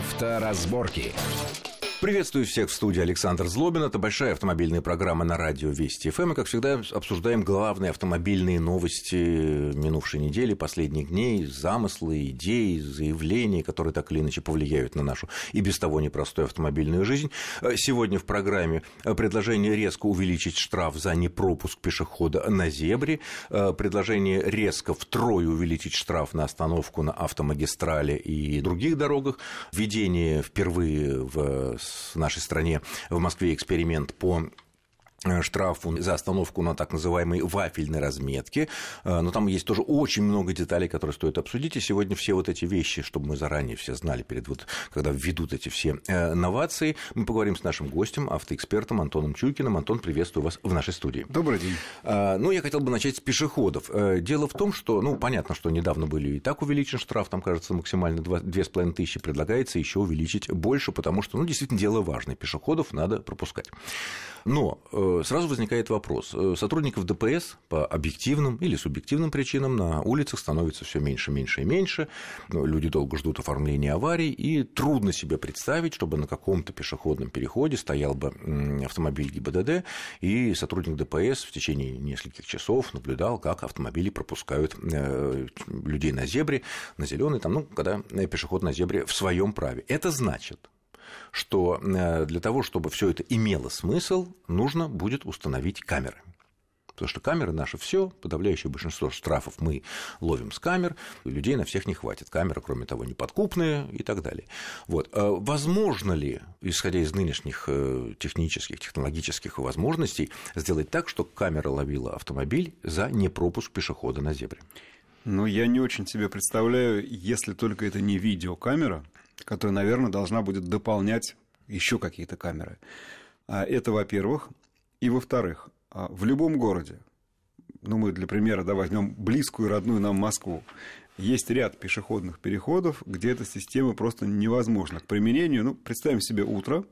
Авторазборки. Приветствую всех в студии Александр Злобин. Это большая автомобильная программа на радио Вести ФМ. И, как всегда, обсуждаем главные автомобильные новости минувшей недели, последних дней, замыслы, идеи, заявления, которые так или иначе повлияют на нашу и без того непростую автомобильную жизнь. Сегодня в программе предложение резко увеличить штраф за непропуск пешехода на зебре, предложение резко втрое увеличить штраф на остановку на автомагистрале и других дорогах, введение впервые в в нашей стране в Москве эксперимент по штрафу за остановку на так называемой вафельной разметке. Э, но там есть тоже очень много деталей, которые стоит обсудить. И сегодня все вот эти вещи, чтобы мы заранее все знали, перед вот, когда введут эти все э, новации, мы поговорим с нашим гостем, автоэкспертом Антоном Чуйкиным. Антон, приветствую вас в нашей студии. Добрый день. Ну, я хотел бы начать с пешеходов. Дело в том, что, ну, понятно, что недавно были и так увеличен штраф, там, кажется, максимально 2,5 тысячи, предлагается еще увеличить больше, потому что, ну, действительно, дело важное. Пешеходов надо пропускать. Но э, сразу возникает вопрос. Э, сотрудников ДПС по объективным или субъективным причинам на улицах становится все меньше, меньше и меньше. Люди долго ждут оформления аварий, и трудно себе представить, чтобы на каком-то пешеходном переходе стоял бы автомобиль ГИБДД, и сотрудник ДПС в течение нескольких часов наблюдал, как автомобили пропускают э, людей на зебре, на зеленый, там, ну, когда пешеход на зебре в своем праве. Это значит, что э, для того, чтобы все это имело смысл, нужно будет установить камеры. Потому что камеры наши все, подавляющее большинство штрафов мы ловим с камер, людей на всех не хватит. Камеры, кроме того, неподкупные и так далее. Вот. А возможно ли, исходя из нынешних э, технических, технологических возможностей, сделать так, что камера ловила автомобиль за непропуск пешехода на зебре? Ну, я не очень себе представляю, если только это не видеокамера, которая, наверное, должна будет дополнять еще какие-то камеры. А это, во-первых. И, во-вторых, а, в любом городе, ну, мы для примера да, возьмем близкую родную нам Москву, есть ряд пешеходных переходов, где эта система просто невозможна к применению. Ну, представим себе утро,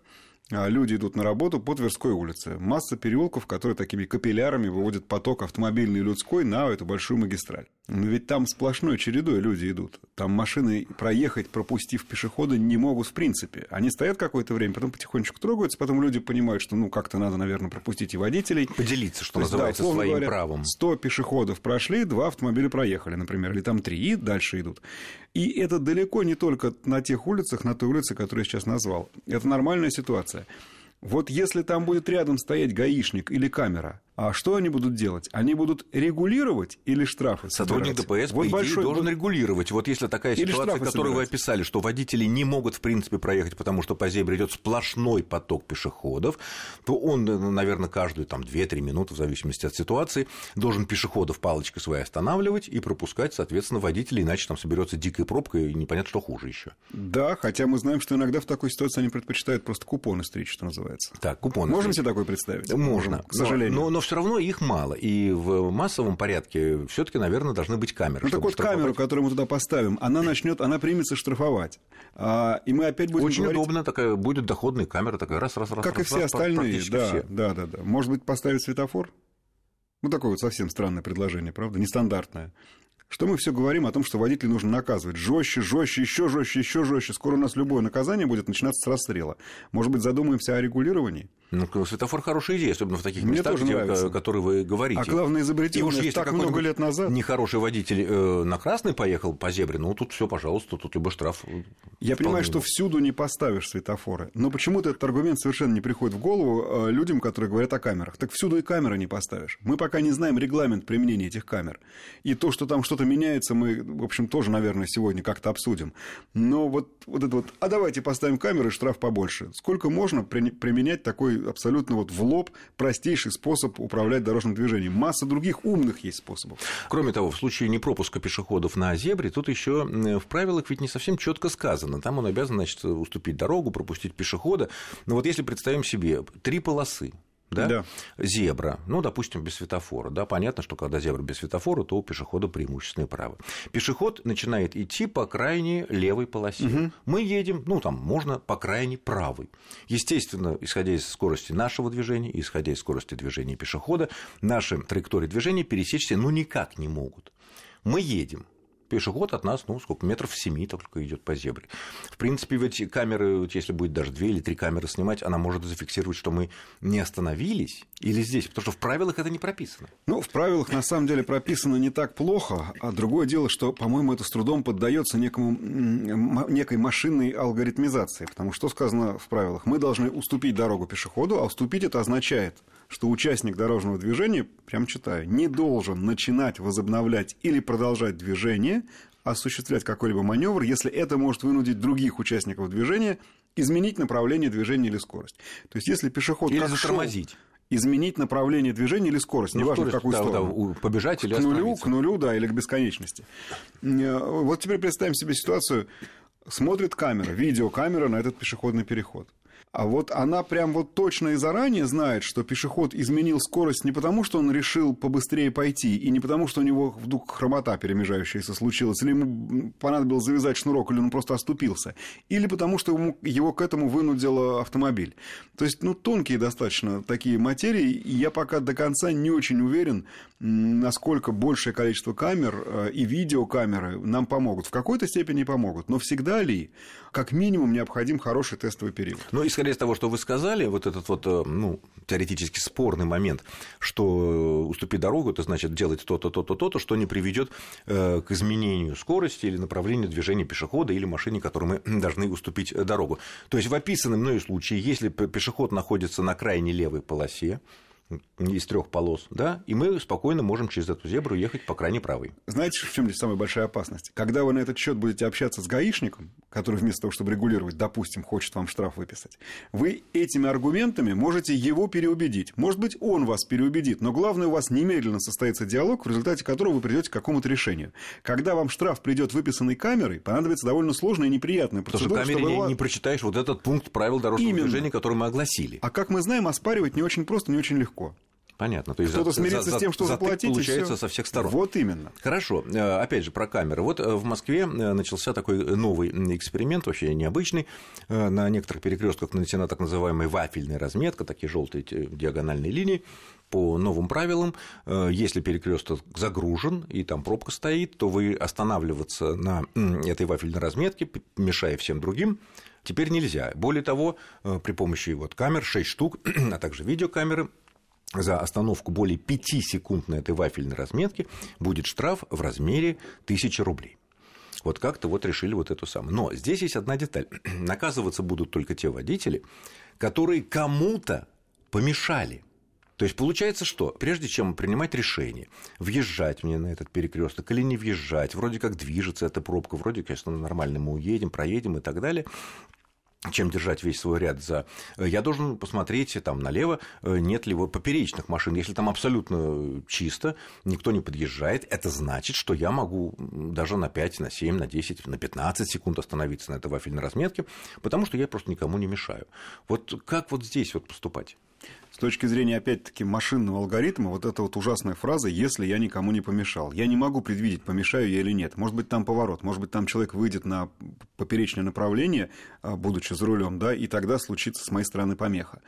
люди идут на работу по Тверской улице. Масса переулков, которые такими капиллярами выводят поток автомобильный и людской на эту большую магистраль. Но ведь там сплошной чередой люди идут. Там машины проехать, пропустив пешехода, не могут в принципе. Они стоят какое-то время, потом потихонечку трогаются, потом люди понимают, что ну как-то надо, наверное, пропустить и водителей. Поделиться, что То называется, да, своим говоря, правом. 100 пешеходов прошли, два автомобиля проехали, например, или там три, и дальше идут. И это далеко не только на тех улицах, на той улице, которую я сейчас назвал. Это нормальная ситуация. Вот если там будет рядом стоять гаишник или камера, а что они будут делать? Они будут регулировать или штрафы Сотрудник ДПС, вот по идее, большой... должен регулировать. Вот если такая или ситуация, которую вы описали, что водители не могут, в принципе, проехать, потому что по зебре идет сплошной поток пешеходов, то он, наверное, каждую там 2-3 минуты, в зависимости от ситуации, должен пешеходов палочкой своей останавливать и пропускать, соответственно, водителей, иначе там соберется дикая пробка, и непонятно, что хуже еще. Да, хотя мы знаем, что иногда в такой ситуации они предпочитают просто купоны стричь, что называется. Так, купоны. Можем себе такое представить? Можно. К сожалению. Но, но, но все равно их мало. И в массовом порядке все-таки, наверное, должны быть камеры. Ну, так вот, штрафовать. камеру, которую мы туда поставим, она начнет, она примется штрафовать. А, и мы опять будем Очень говорить... удобно, такая будет доходная камера, такая раз, раз, раз. Как раз, и все раз, остальные, да, все. да, да, да. Может быть, поставить светофор? Ну, такое вот совсем странное предложение, правда, нестандартное. Что мы все говорим о том, что водителей нужно наказывать жестче, жестче, еще жестче, еще жестче. Скоро у нас любое наказание будет начинаться с расстрела. Может быть, задумаемся о регулировании? Ну, светофор хорошая идея, особенно в таких Мне местах, где, о которых вы говорите. А главное изобретение уж так много лет назад. Нехороший водитель э, на красный поехал по зебре, ну тут все, пожалуйста, тут любой штраф. Э, Я понимаю, что всюду не поставишь светофоры, но почему-то этот аргумент совершенно не приходит в голову э, людям, которые говорят о камерах. Так всюду и камеры не поставишь. Мы пока не знаем регламент применения этих камер. И то, что там что-то меняется, мы, в общем, тоже, наверное, сегодня как-то обсудим. Но вот, вот это вот, а давайте поставим камеры, штраф побольше. Сколько можно применять такой абсолютно вот в лоб простейший способ управлять дорожным движением. Масса других умных есть способов. Кроме того, в случае непропуска пешеходов на зебре, тут еще в правилах ведь не совсем четко сказано. Там он обязан, значит, уступить дорогу, пропустить пешехода. Но вот если представим себе три полосы, да? да. Зебра, ну, допустим, без светофора, да, понятно, что когда зебра без светофора, то у пешехода преимущественное право. Пешеход начинает идти по крайней левой полосе. Угу. Мы едем, ну, там, можно по крайней правой. Естественно, исходя из скорости нашего движения, исходя из скорости движения пешехода, наши траектории движения пересечься, ну, никак не могут. Мы едем, пешеход от нас, ну, сколько, метров семи только идет по зебре. В принципе, ведь камеры, вот если будет даже две или три камеры снимать, она может зафиксировать, что мы не остановились или здесь, потому что в правилах это не прописано. Ну, в правилах на самом деле прописано не так плохо, а другое дело, что, по-моему, это с трудом поддается некому, некой машинной алгоритмизации, потому что сказано в правилах, мы должны уступить дорогу пешеходу, а уступить это означает – что участник дорожного движения, прям читаю, не должен начинать, возобновлять или продолжать движение, осуществлять какой-либо маневр, если это может вынудить других участников движения изменить направление движения или скорость. То есть, если пешеход или затормозить. Шел, изменить направление движения или скорость, ну, неважно скорость, в какую да, сторону. Да, побежать или к нулю, к нулю, да, или к бесконечности. Э, вот теперь представим себе ситуацию. Смотрит камера, видеокамера на этот пешеходный переход. А вот она прям вот точно и заранее знает, что пешеход изменил скорость не потому, что он решил побыстрее пойти, и не потому, что у него вдруг хромота перемежающаяся случилась, или ему понадобилось завязать шнурок, или он просто оступился, или потому, что ему, его к этому вынудил автомобиль. То есть, ну, тонкие достаточно такие материи, и я пока до конца не очень уверен, насколько большее количество камер э, и видеокамеры нам помогут. В какой-то степени помогут, но всегда ли, как минимум, необходим хороший тестовый период. Ну, исходя из того, что вы сказали, вот этот вот, э, ну, теоретически спорный момент, что уступить дорогу, это значит делать то-то, то-то, то-то, что не приведет э, к изменению скорости или направлению движения пешехода или машине, которой мы должны уступить дорогу. То есть в описанном мною случае, если пешеход находится на крайне левой полосе, из трех полос, да, и мы спокойно можем через эту зебру ехать по крайне правой. Знаете, в чем здесь самая большая опасность? Когда вы на этот счет будете общаться с гаишником, который вместо того, чтобы регулировать, допустим, хочет вам штраф выписать, вы этими аргументами можете его переубедить. Может быть, он вас переубедит, но главное, у вас немедленно состоится диалог, в результате которого вы придете к какому-то решению. Когда вам штраф придет выписанной камерой, понадобится довольно сложная и неприятная процедура. Потому что в камере не, не прочитаешь вот этот пункт правил дорожного Именно. движения, который мы огласили. А как мы знаем, оспаривать не очень просто, не очень легко. Понятно. То есть Кто-то смирится за, с тем, что заплатить. Получается со всех сторон. Вот именно. Хорошо. Э, опять же, про камеры. Вот э, в Москве э, начался такой новый эксперимент, вообще необычный. На некоторых перекрестках нанесена так называемая вафельная разметка, такие желтые диагональные линии по новым правилам, если перекресток загружен и там пробка стоит, то вы останавливаться на этой вафельной разметке, мешая всем другим, теперь нельзя. Более того, при помощи вот камер, 6 штук, а также видеокамеры, за остановку более 5 секунд на этой вафельной разметке будет штраф в размере 1000 рублей. Вот как-то вот решили вот эту самую. Но здесь есть одна деталь. Наказываться будут только те водители, которые кому-то помешали. То есть получается что? Прежде чем принимать решение, въезжать мне на этот перекресток или не въезжать, вроде как движется эта пробка, вроде, конечно, нормально мы уедем, проедем и так далее, чем держать весь свой ряд за... Я должен посмотреть там налево, э, нет ли вот поперечных машин. Если там абсолютно чисто, никто не подъезжает, это значит, что я могу даже на 5, на 7, на 10, на 15 секунд остановиться на этой вафельной разметке, потому что я просто никому не мешаю. Вот как вот здесь вот поступать? С точки зрения, опять-таки, машинного алгоритма, вот эта вот ужасная фраза «если я никому не помешал». Я не могу предвидеть, помешаю я или нет. Может быть, там поворот, может быть, там человек выйдет на поперечное направление, а, будучи за рулем, да, и тогда случится с моей стороны помеха.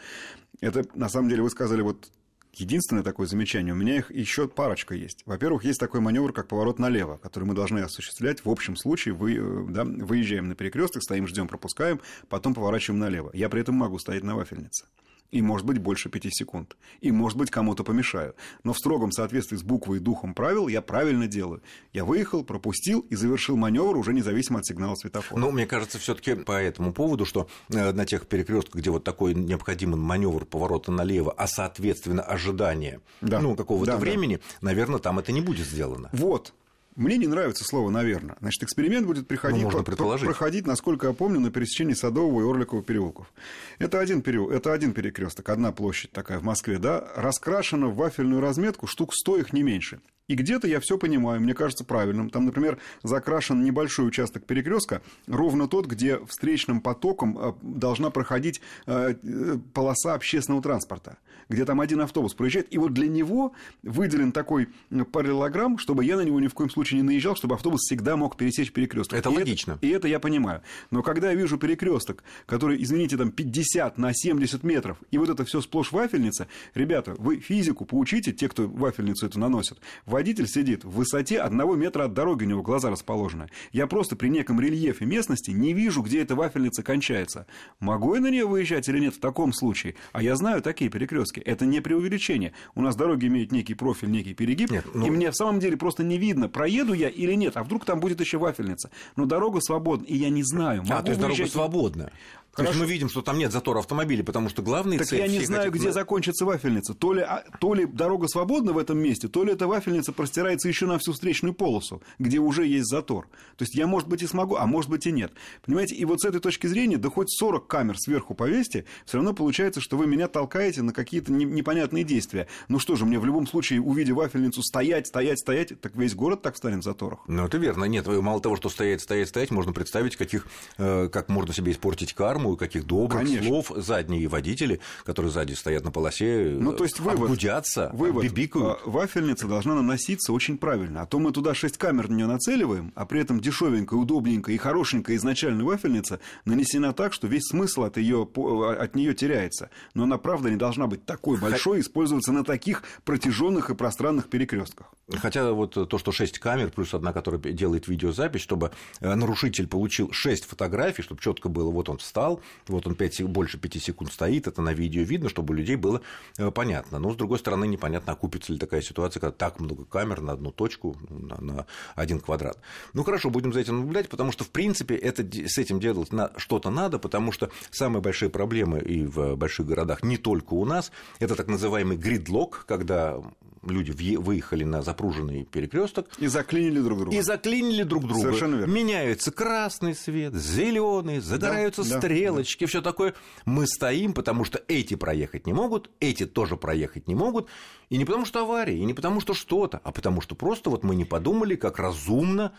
Это, на самом деле, вы сказали вот Единственное такое замечание, у меня их еще парочка есть. Во-первых, есть такой маневр, как поворот налево, который мы должны осуществлять. В общем случае вы, э, да, выезжаем на перекресток, стоим, ждем, пропускаем, потом поворачиваем налево. Я при этом могу стоять на вафельнице и, может быть, больше пяти секунд. И, может быть, кому-то помешаю. Но в строгом соответствии с буквой и духом правил я правильно делаю. Я выехал, пропустил и завершил маневр уже независимо от сигнала светофора. Ну, мне кажется, все таки по этому поводу, что э, на тех перекрестках, где вот такой необходимый маневр поворота налево, а, соответственно, ожидание да. ну, какого-то да, времени, да. наверное, там это не будет сделано. Вот. Мне не нравится слово «наверное». Значит, эксперимент будет приходить, ну, можно проходить, насколько я помню, на пересечении Садового и Орликового переулков. Это один, переул... это один перекресток, одна площадь такая в Москве, да, раскрашена в вафельную разметку, штук 100 их не меньше. И где-то я все понимаю, мне кажется правильным. Там, например, закрашен небольшой участок перекрестка, ровно тот, где встречным потоком э, должна проходить э, э, полоса общественного транспорта, где там один автобус проезжает. И вот для него выделен такой параллелограмм, чтобы я на него ни в коем случае не наезжал, чтобы автобус всегда мог пересечь перекресток. Это и логично. Это, и это я понимаю. Но когда я вижу перекресток, который, извините, там 50 на 70 метров, и вот это все сплошь вафельница, ребята, вы физику поучите, те, кто вафельницу эту наносят, в водитель сидит в высоте одного метра от дороги, у него глаза расположены. Я просто при неком рельефе местности не вижу, где эта вафельница кончается. Могу я на нее выезжать или нет в таком случае? А я знаю такие перекрестки. Это не преувеличение. У нас дороги имеют некий профиль, некий перегиб, нет, ну... и мне в самом деле просто не видно, проеду я или нет, а вдруг там будет еще вафельница. Но дорога свободна, и я не знаю. Могу а, то есть выезжать... дорога свободна. Хорошо. То есть мы видим, что там нет затора автомобилей, потому что главный так цель... я не знаю, этих... где закончится вафельница. То ли, а, то ли дорога свободна в этом месте, то ли эта вафельница простирается еще на всю встречную полосу, где уже есть затор. То есть я, может быть, и смогу, а может быть и нет. Понимаете, и вот с этой точки зрения, да хоть 40 камер сверху повесьте, все равно получается, что вы меня толкаете на какие-то непонятные действия. Ну что же, мне в любом случае, увидя вафельницу, стоять, стоять, стоять, так весь город так встанет в заторах. Ну, это верно. Нет, мало того, что стоять, стоять, стоять, можно представить, каких, э, как можно себе испортить карму, каких добрых Конечно. слов задние водители, которые сзади стоят на полосе, ну, то есть вывод, обгудятся, вывод, бибикают. А, вафельница должна наноситься очень правильно. А то мы туда 6 камер на нее нацеливаем, а при этом дешевенькая, удобненькая и хорошенькая изначальная вафельница нанесена так, что весь смысл от, ее, от нее теряется. Но она, правда, не должна быть такой большой использоваться на таких протяженных и пространных перекрестках. Хотя вот то, что 6 камер, плюс одна, которая делает видеозапись, чтобы э, нарушитель получил 6 фотографий, чтобы четко было, вот он встал, вот он 5, больше 5 секунд стоит, это на видео видно, чтобы у людей было э, понятно. Но, с другой стороны, непонятно, окупится ли такая ситуация, когда так много камер на одну точку, на, на один квадрат. Ну, хорошо, будем за этим наблюдать, потому что, в принципе, это, с этим делать на, что-то надо, потому что самые большие проблемы и в больших городах, не только у нас, это так называемый гридлок, когда люди выехали на запруженный перекресток и заклинили друг друга. И заклинили друг друга. Совершенно верно. Меняется красный свет, зеленый, загораются да, стрелочки, да, все такое. Мы стоим, потому что эти проехать не могут, эти тоже проехать не могут. И не потому что авария, и не потому что что-то, а потому что просто вот мы не подумали, как разумно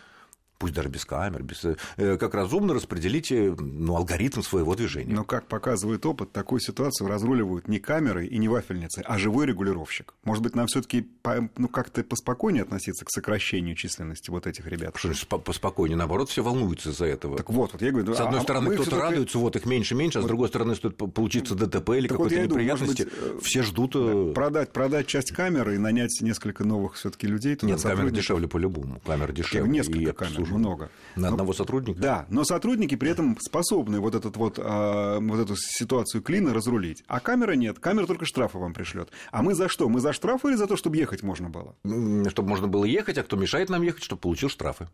пусть даже без камер, без, э, как разумно распределить э, ну, алгоритм своего движения. Но, как показывает опыт, такую ситуацию разруливают не камеры и не вафельницы, а живой регулировщик. Может быть, нам все таки ну, как-то поспокойнее относиться к сокращению численности вот этих ребят? Что поспокойнее? Наоборот, все волнуются из-за этого. Так вот, вот я говорю... С одной а, стороны, кто-то радуется, вот их меньше-меньше, а вот... с другой стороны, стоит получиться ДТП или какой-то вот неприятности, думаю, быть, все ждут... Э, да, продать, продать часть камеры и нанять несколько новых все таки людей Нет, камера дешевле по-любому. Камера дешевле. Несколько камер много. На но, одного сотрудника? Да, но сотрудники при этом способны вот, этот вот, а, вот эту ситуацию клина разрулить. А камера нет, камера только штрафы вам пришлет. А мы за что? Мы за штрафы или за то, чтобы ехать можно было? Чтобы можно было ехать, а кто мешает нам ехать, чтобы получил штрафы.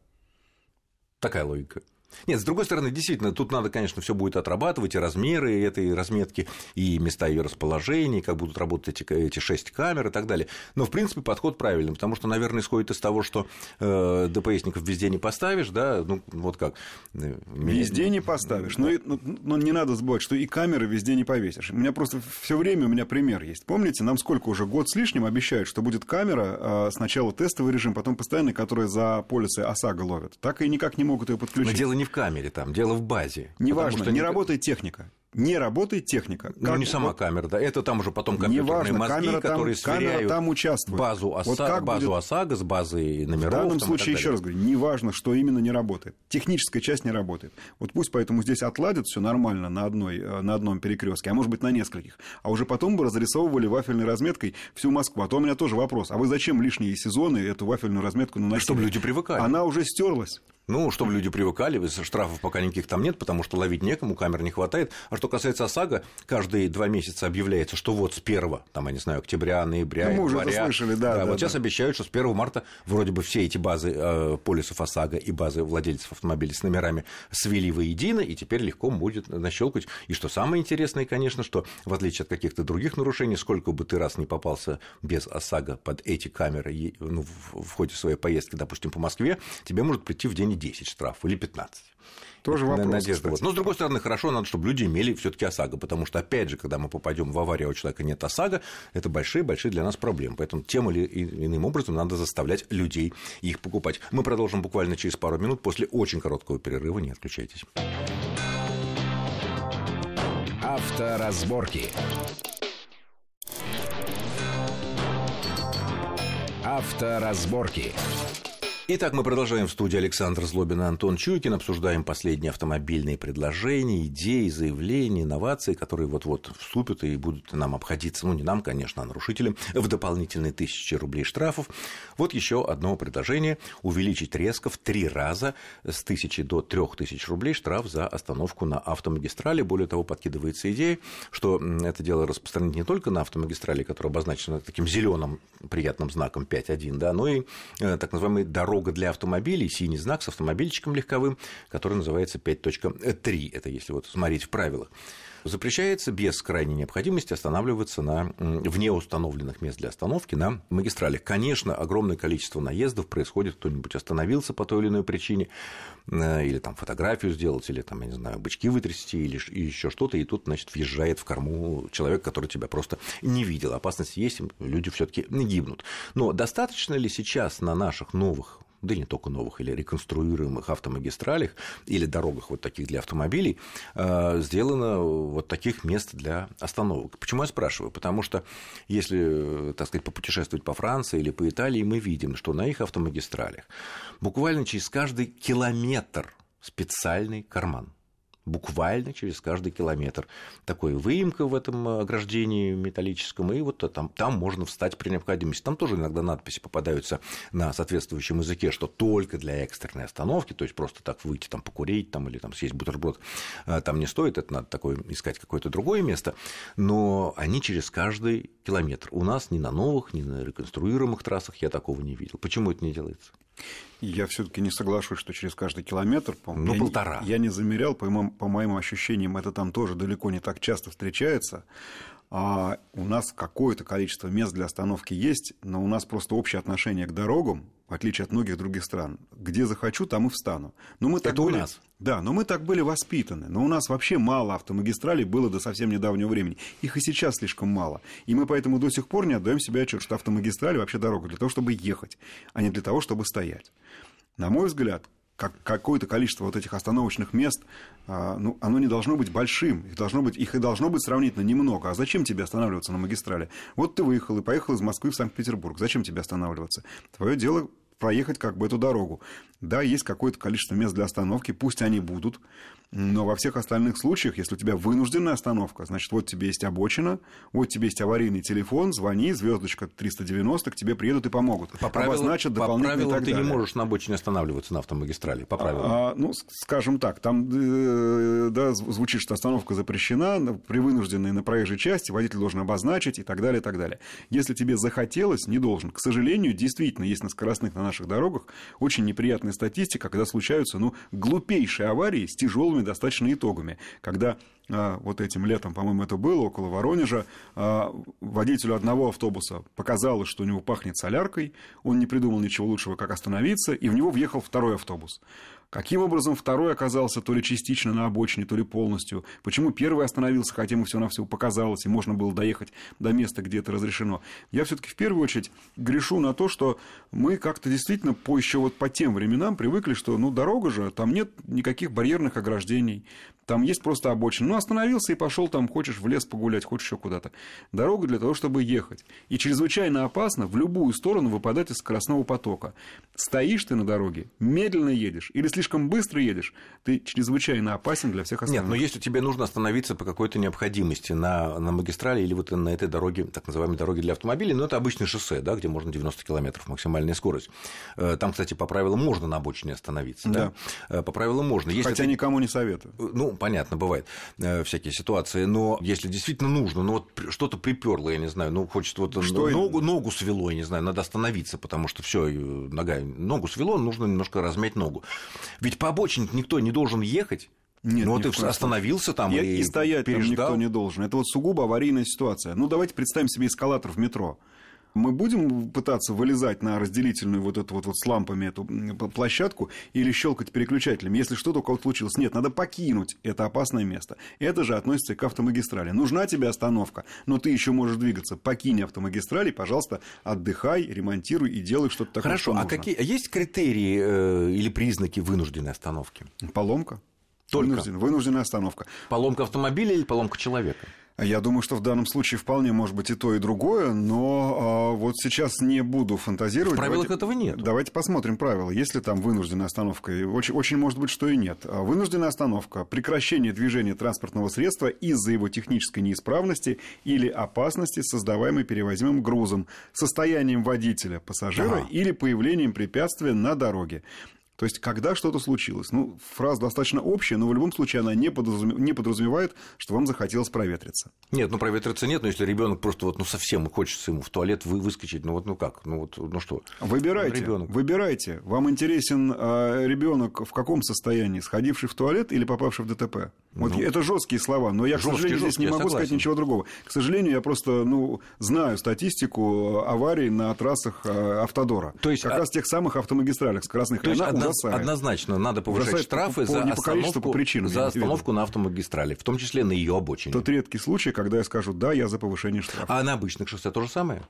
Такая логика. Нет, с другой стороны, действительно, тут надо, конечно, все будет отрабатывать, и размеры этой разметки, и места ее расположения, как будут работать эти, эти шесть камер и так далее. Но, в принципе, подход правильный, потому что, наверное, исходит из того, что э, ДПСников везде не поставишь, да, ну, вот как. Э, везде не поставишь, но, но, но не надо забывать, что и камеры везде не повесишь. У меня просто все время у меня пример есть. Помните, нам сколько уже, год с лишним обещают, что будет камера, а сначала тестовый режим, потом постоянный, которая за полисы ОСАГО ловит. Так и никак не могут ее подключить. Но дело не в камере там, дело в базе. Неважно, не, не работает техника не работает техника. Ну, как... не сама вот... камера, да, это там уже потом компьютерные Неважно, мозги, камера которые там, сверяют камера там участвует. базу, ОСА... вот как базу будет... ОСАГО с базой номеров. В данном случае, еще раз говорю, неважно, что именно не работает. Техническая часть не работает. Вот пусть поэтому здесь отладят все нормально на, одной, э, на одном перекрестке, а может быть на нескольких. А уже потом бы разрисовывали вафельной разметкой всю Москву. А то у меня тоже вопрос. А вы зачем лишние сезоны эту вафельную разметку наносили? Чтобы люди привыкали. Она уже стерлась. Ну, чтобы люди привыкали, штрафов пока никаких там нет, потому что ловить некому, камер не хватает. А что касается ОСАГО, каждые два месяца объявляется, что вот с 1, там, я не знаю, октября, ноября, ну, мы января. Уже это слышали, да, да, да. Вот да. сейчас обещают, что с 1 марта вроде бы все эти базы э, полисов ОСАГО и базы владельцев автомобилей с номерами свели воедино, и теперь легко будет нащелкать. И что самое интересное, конечно, что в отличие от каких-то других нарушений, сколько бы ты раз не попался без ОСАГО под эти камеры ну, в ходе своей поездки, допустим, по Москве, тебе может прийти в день 10 штрафов или 15. Тоже вопрос, надежда. Вот. Но, с другой стороны, хорошо, надо, чтобы люди имели все таки ОСАГО, потому что, опять же, когда мы попадем в аварию, а у человека нет ОСАГО, это большие-большие для нас проблемы. Поэтому тем или иным образом надо заставлять людей их покупать. Мы продолжим буквально через пару минут после очень короткого перерыва. Не отключайтесь. Авторазборки. Авторазборки. Итак, мы продолжаем в студии Александр Злобин и Антон Чуйкин. Обсуждаем последние автомобильные предложения, идеи, заявления, инновации, которые вот-вот вступят и будут нам обходиться, ну, не нам, конечно, а нарушителям, в дополнительные тысячи рублей штрафов. Вот еще одно предложение – увеличить резко в три раза с тысячи до трех тысяч рублей штраф за остановку на автомагистрали. Более того, подкидывается идея, что это дело распространить не только на автомагистрали, которая обозначена таким зеленым приятным знаком 5.1, да, но и э, так называемые дороги дорога для автомобилей, синий знак с автомобильчиком легковым, который называется 5.3. Это если вот смотреть в правилах. Запрещается без крайней необходимости останавливаться на вне установленных мест для остановки на магистралях. Конечно, огромное количество наездов происходит, кто-нибудь остановился по той или иной причине, э, или там фотографию сделать, или там, я не знаю, бычки вытрясти, или еще что-то, и тут, значит, въезжает в корму человек, который тебя просто не видел. Опасность есть, люди все таки гибнут. Но достаточно ли сейчас на наших новых да и не только новых, или реконструируемых автомагистралях или дорогах вот таких для автомобилей, э, сделано вот таких мест для остановок. Почему я спрашиваю? Потому что если, так сказать, попутешествовать по Франции или по Италии, мы видим, что на их автомагистралях буквально через каждый километр специальный карман буквально через каждый километр. Такой выемка в этом ограждении металлическом, и вот там, там можно встать при необходимости. Там тоже иногда надписи попадаются на соответствующем языке, что только для экстренной остановки, то есть просто так выйти там покурить там, или там съесть бутерброд, а, там не стоит, это надо такое искать какое-то другое место, но они через каждый километр. У нас ни на новых, ни на реконструируемых трассах я такого не видел. Почему это не делается? Я все-таки не соглашусь, что через каждый километр, по ну, я полтора. Не, я не замерял, по моим, по моим ощущениям, это там тоже далеко не так часто встречается. А у нас какое-то количество мест для остановки есть, но у нас просто общее отношение к дорогам, в отличие от многих других стран. Где захочу, там и встану. Но мы так Это были... у нас? Да, но мы так были воспитаны. Но у нас вообще мало автомагистралей было до совсем недавнего времени. Их и сейчас слишком мало. И мы поэтому до сих пор не отдаем себе отчет, что автомагистрали вообще дорога для того, чтобы ехать, а не для того, чтобы стоять. На мой взгляд, как, какое-то количество вот этих остановочных мест, а, ну, оно не должно быть большим, их, должно быть, их и должно быть сравнительно немного. А зачем тебе останавливаться на магистрали? Вот ты выехал и поехал из Москвы в Санкт-Петербург. Зачем тебе останавливаться? Твое дело проехать как бы эту дорогу. Да, есть какое-то количество мест для остановки, пусть они будут, но во всех остальных случаях, если у тебя вынужденная остановка, значит, вот тебе есть обочина, вот тебе есть аварийный телефон, звони, звездочка 390, к тебе приедут и помогут. По правилам, Обозначат по правилам ты далее. не можешь на обочине останавливаться на автомагистрали, по правилам. А, ну, скажем так, там э, да, звучит, что остановка запрещена, при вынужденной на проезжей части водитель должен обозначить и так далее, и так далее. Если тебе захотелось, не должен. К сожалению, действительно, есть на скоростных на наших дорогах очень неприятная статистика, когда случаются ну, глупейшие аварии с тяжелыми достаточно итогами, когда а, вот этим летом, по-моему, это было около Воронежа, а, водителю одного автобуса показалось, что у него пахнет соляркой, он не придумал ничего лучшего, как остановиться, и в него въехал второй автобус. Каким образом второй оказался то ли частично на обочине, то ли полностью? Почему первый остановился, хотя ему все на все показалось, и можно было доехать до места, где это разрешено? Я все-таки в первую очередь грешу на то, что мы как-то действительно по еще вот по тем временам привыкли, что ну дорога же, там нет никаких барьерных ограждений, там есть просто обочина. Ну, остановился и пошел там, хочешь в лес погулять, хочешь еще куда-то. Дорога для того, чтобы ехать. И чрезвычайно опасно в любую сторону выпадать из скоростного потока. Стоишь ты на дороге, медленно едешь или слишком быстро едешь, ты чрезвычайно опасен для всех остальных. Нет, но если тебе нужно остановиться по какой-то необходимости на, на магистрали или вот на этой дороге, так называемой дороге для автомобилей, ну, это обычное шоссе, да, где можно 90 километров максимальная скорость. Э, там, кстати, по правилам можно на обочине остановиться. Да. да? Э, по правилам можно. Если Хотя ты... никому не советую. Ну, понятно, бывает э, всякие ситуации, но если действительно нужно, ну вот что-то приперло, я не знаю, ну хочет вот что ногу, ногу свело, я не знаю, надо остановиться, потому что все, нога, ногу свело, нужно немножко размять ногу. Ведь по обочине никто не должен ехать, нет, ну, ты остановился там и, и стоять переждал. там никто не должен. Это вот сугубо аварийная ситуация. Ну, давайте представим себе эскалатор в метро мы будем пытаться вылезать на разделительную вот эту вот, вот с лампами эту площадку или щелкать переключателем, если что-то у кого-то случилось. Нет, надо покинуть это опасное место. Это же относится к автомагистрали. Нужна тебе остановка, но ты еще можешь двигаться. Покинь автомагистрали, пожалуйста, отдыхай, ремонтируй и делай что-то такое. Хорошо, что а какие а есть критерии э, или признаки вынужденной остановки? Поломка. Только. Вынужден, вынужденная остановка. Поломка автомобиля или поломка человека? Я думаю, что в данном случае вполне может быть и то, и другое, но а, вот сейчас не буду фантазировать. В правилах давайте, этого нет. Давайте посмотрим правила. Если там вынужденная остановка, очень, очень может быть, что и нет. А вынужденная остановка, прекращение движения транспортного средства из-за его технической неисправности или опасности, создаваемой перевозимым грузом, состоянием водителя, пассажира ага. или появлением препятствия на дороге. То есть, когда что-то случилось. Ну, фраза достаточно общая, но в любом случае она не, подразумевает, не подразумевает, что вам захотелось проветриться. Нет, ну проветриться нет, но если ребенок просто вот, ну, совсем хочется ему в туалет вы, выскочить, ну вот, ну как, ну вот, ну что? Выбирайте, ребенок. выбирайте. Вам интересен а, ребенок в каком состоянии, сходивший в туалет или попавший в ДТП? Вот ну, это жесткие слова, но я, жесткие, к сожалению, здесь не могу согласен. сказать ничего другого. К сожалению, я просто, ну, знаю статистику аварий на трассах а, Автодора. То есть, как а... раз тех самых автомагистралях скоростных. То есть, ужасает. Однозначно надо повышать ужасает штрафы по, за, по остановку, по причинам, за остановку на автомагистрали, в том числе на ее обочине. Тот редкий случай, когда я скажу, да, я за повышение штрафа. А на обычных шоссе то же самое?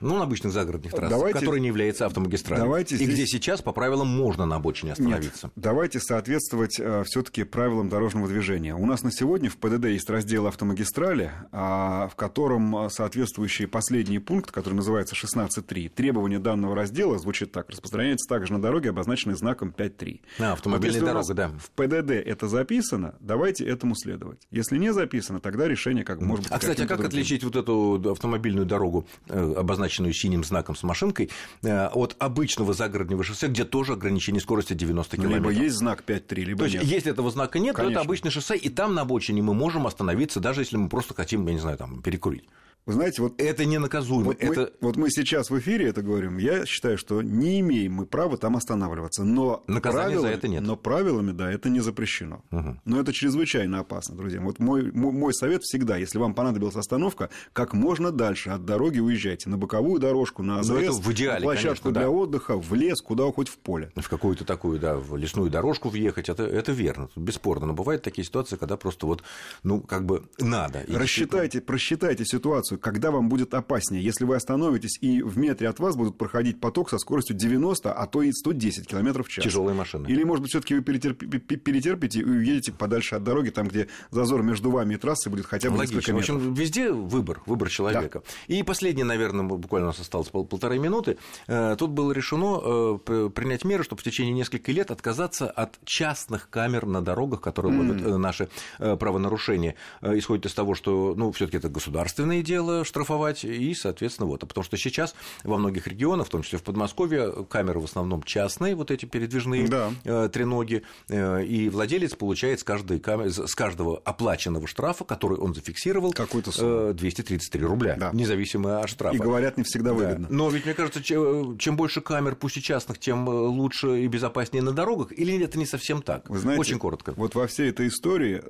Ну, на обычных загородных трассах, давайте, которые не являются автомагистралью. Давайте здесь... И где сейчас по правилам можно на обочине остановиться. Нет, давайте соответствовать э, все-таки правилам дорожного движения. У нас на сегодня в ПДД есть раздел автомагистрали, э, в котором соответствующий последний пункт, который называется 16.3, требование данного раздела звучит так, распространяется также на дороге, обозначенной знаком 5.3. А, автомобильная вот дорога, да. В ПДД это записано, давайте этому следовать. Если не записано, тогда решение как может быть... А, кстати, а как другим. отличить вот эту автомобильную дорогу, э, обозначенную обозначенную синим знаком с машинкой, э, от обычного загородного шоссе, где тоже ограничение скорости 90 км. Либо есть знак 5.3, либо То нет. есть, если этого знака нет, Конечно. то это обычное шоссе, и там на обочине мы можем остановиться, даже если мы просто хотим, я не знаю, там, перекурить. Вы знаете, вот... Это не наказуемо. Вот, это... Мы, вот мы сейчас в эфире это говорим. Я считаю, что не имеем мы права там останавливаться. Но Наказания правилами, за это нет. Но правилами, да, это не запрещено. Угу. Но это чрезвычайно опасно, друзья. Вот мой, мой, мой совет всегда, если вам понадобилась остановка, как можно дальше от дороги уезжайте. На боковую дорожку, на АЗС, ну, в идеале, на площадку конечно, для да. отдыха, в лес, куда хоть в поле. В какую-то такую, да, в лесную дорожку въехать, это, это верно, бесспорно. Но бывают такие ситуации, когда просто вот, ну, как бы надо. Рассчитайте, просчитайте ситуацию, когда вам будет опаснее, если вы остановитесь и в метре от вас будут проходить поток со скоростью 90, а то и 110 км в час. Тяжелые машины. Или, может быть, все-таки вы перетерпите и уедете подальше от дороги, там, где зазор между вами и трассой будет хотя бы Логично. несколько метров. В общем, везде выбор, выбор человека. Да. И последнее, наверное, буквально у нас осталось пол полторы минуты. Э, тут было решено э, принять меры, чтобы в течение нескольких лет отказаться от частных камер на дорогах, которые ловят mm. наши правонарушения. Исходит из того, что, ну, все-таки это государственное дело штрафовать брать, и, соответственно, вот. Потому что сейчас во многих регионах, в том числе в Подмосковье, камеры в основном частные, вот эти передвижные да. э, треноги, э, и владелец получает с, каждой камеры, с каждого оплаченного штрафа, который он зафиксировал, э, 233 рубля, да. независимо от штрафа. И говорят, не всегда выгодно. Да. Но ведь, мне кажется, чем, чем больше камер, пусть и частных, тем э, лучше и безопаснее на дорогах, или это не совсем так? Вы знаете, Очень коротко. Вот во всей этой истории,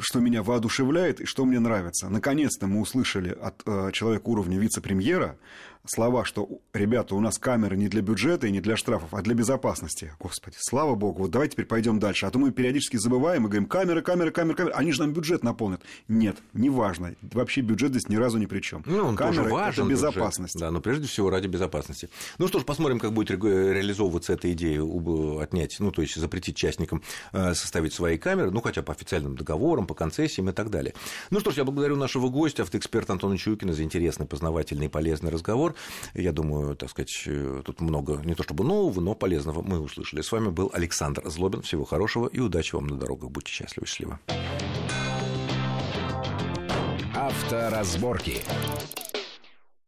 что меня воодушевляет и что мне нравится, наконец-то мы услышали от э, человек уровня вице-премьера, слова, что, ребята, у нас камеры не для бюджета и не для штрафов, а для безопасности. Господи, слава богу, вот давайте теперь пойдем дальше. А то мы периодически забываем и говорим, камеры, камеры, камеры, камеры, они же нам бюджет наполнят. Нет, не важно. Вообще бюджет здесь ни разу ни при чем. Ну, он Камеры тоже важен, это безопасность. Бюджет. Да, но прежде всего ради безопасности. Ну что ж, посмотрим, как будет реализовываться эта идея отнять, ну, то есть запретить частникам э, составить свои камеры, ну, хотя по официальным договорам, по концессиям и так далее. Ну что ж, я благодарю нашего гостя, автоэксперта Антона Чуйкина за интересный, познавательный и полезный разговор. Я думаю, так сказать, э, тут много не то чтобы нового, но полезного мы услышали. С вами был Александр Злобин. Всего хорошего и удачи вам на дорогах. Будьте счастливы, счастливы. Авторазборки.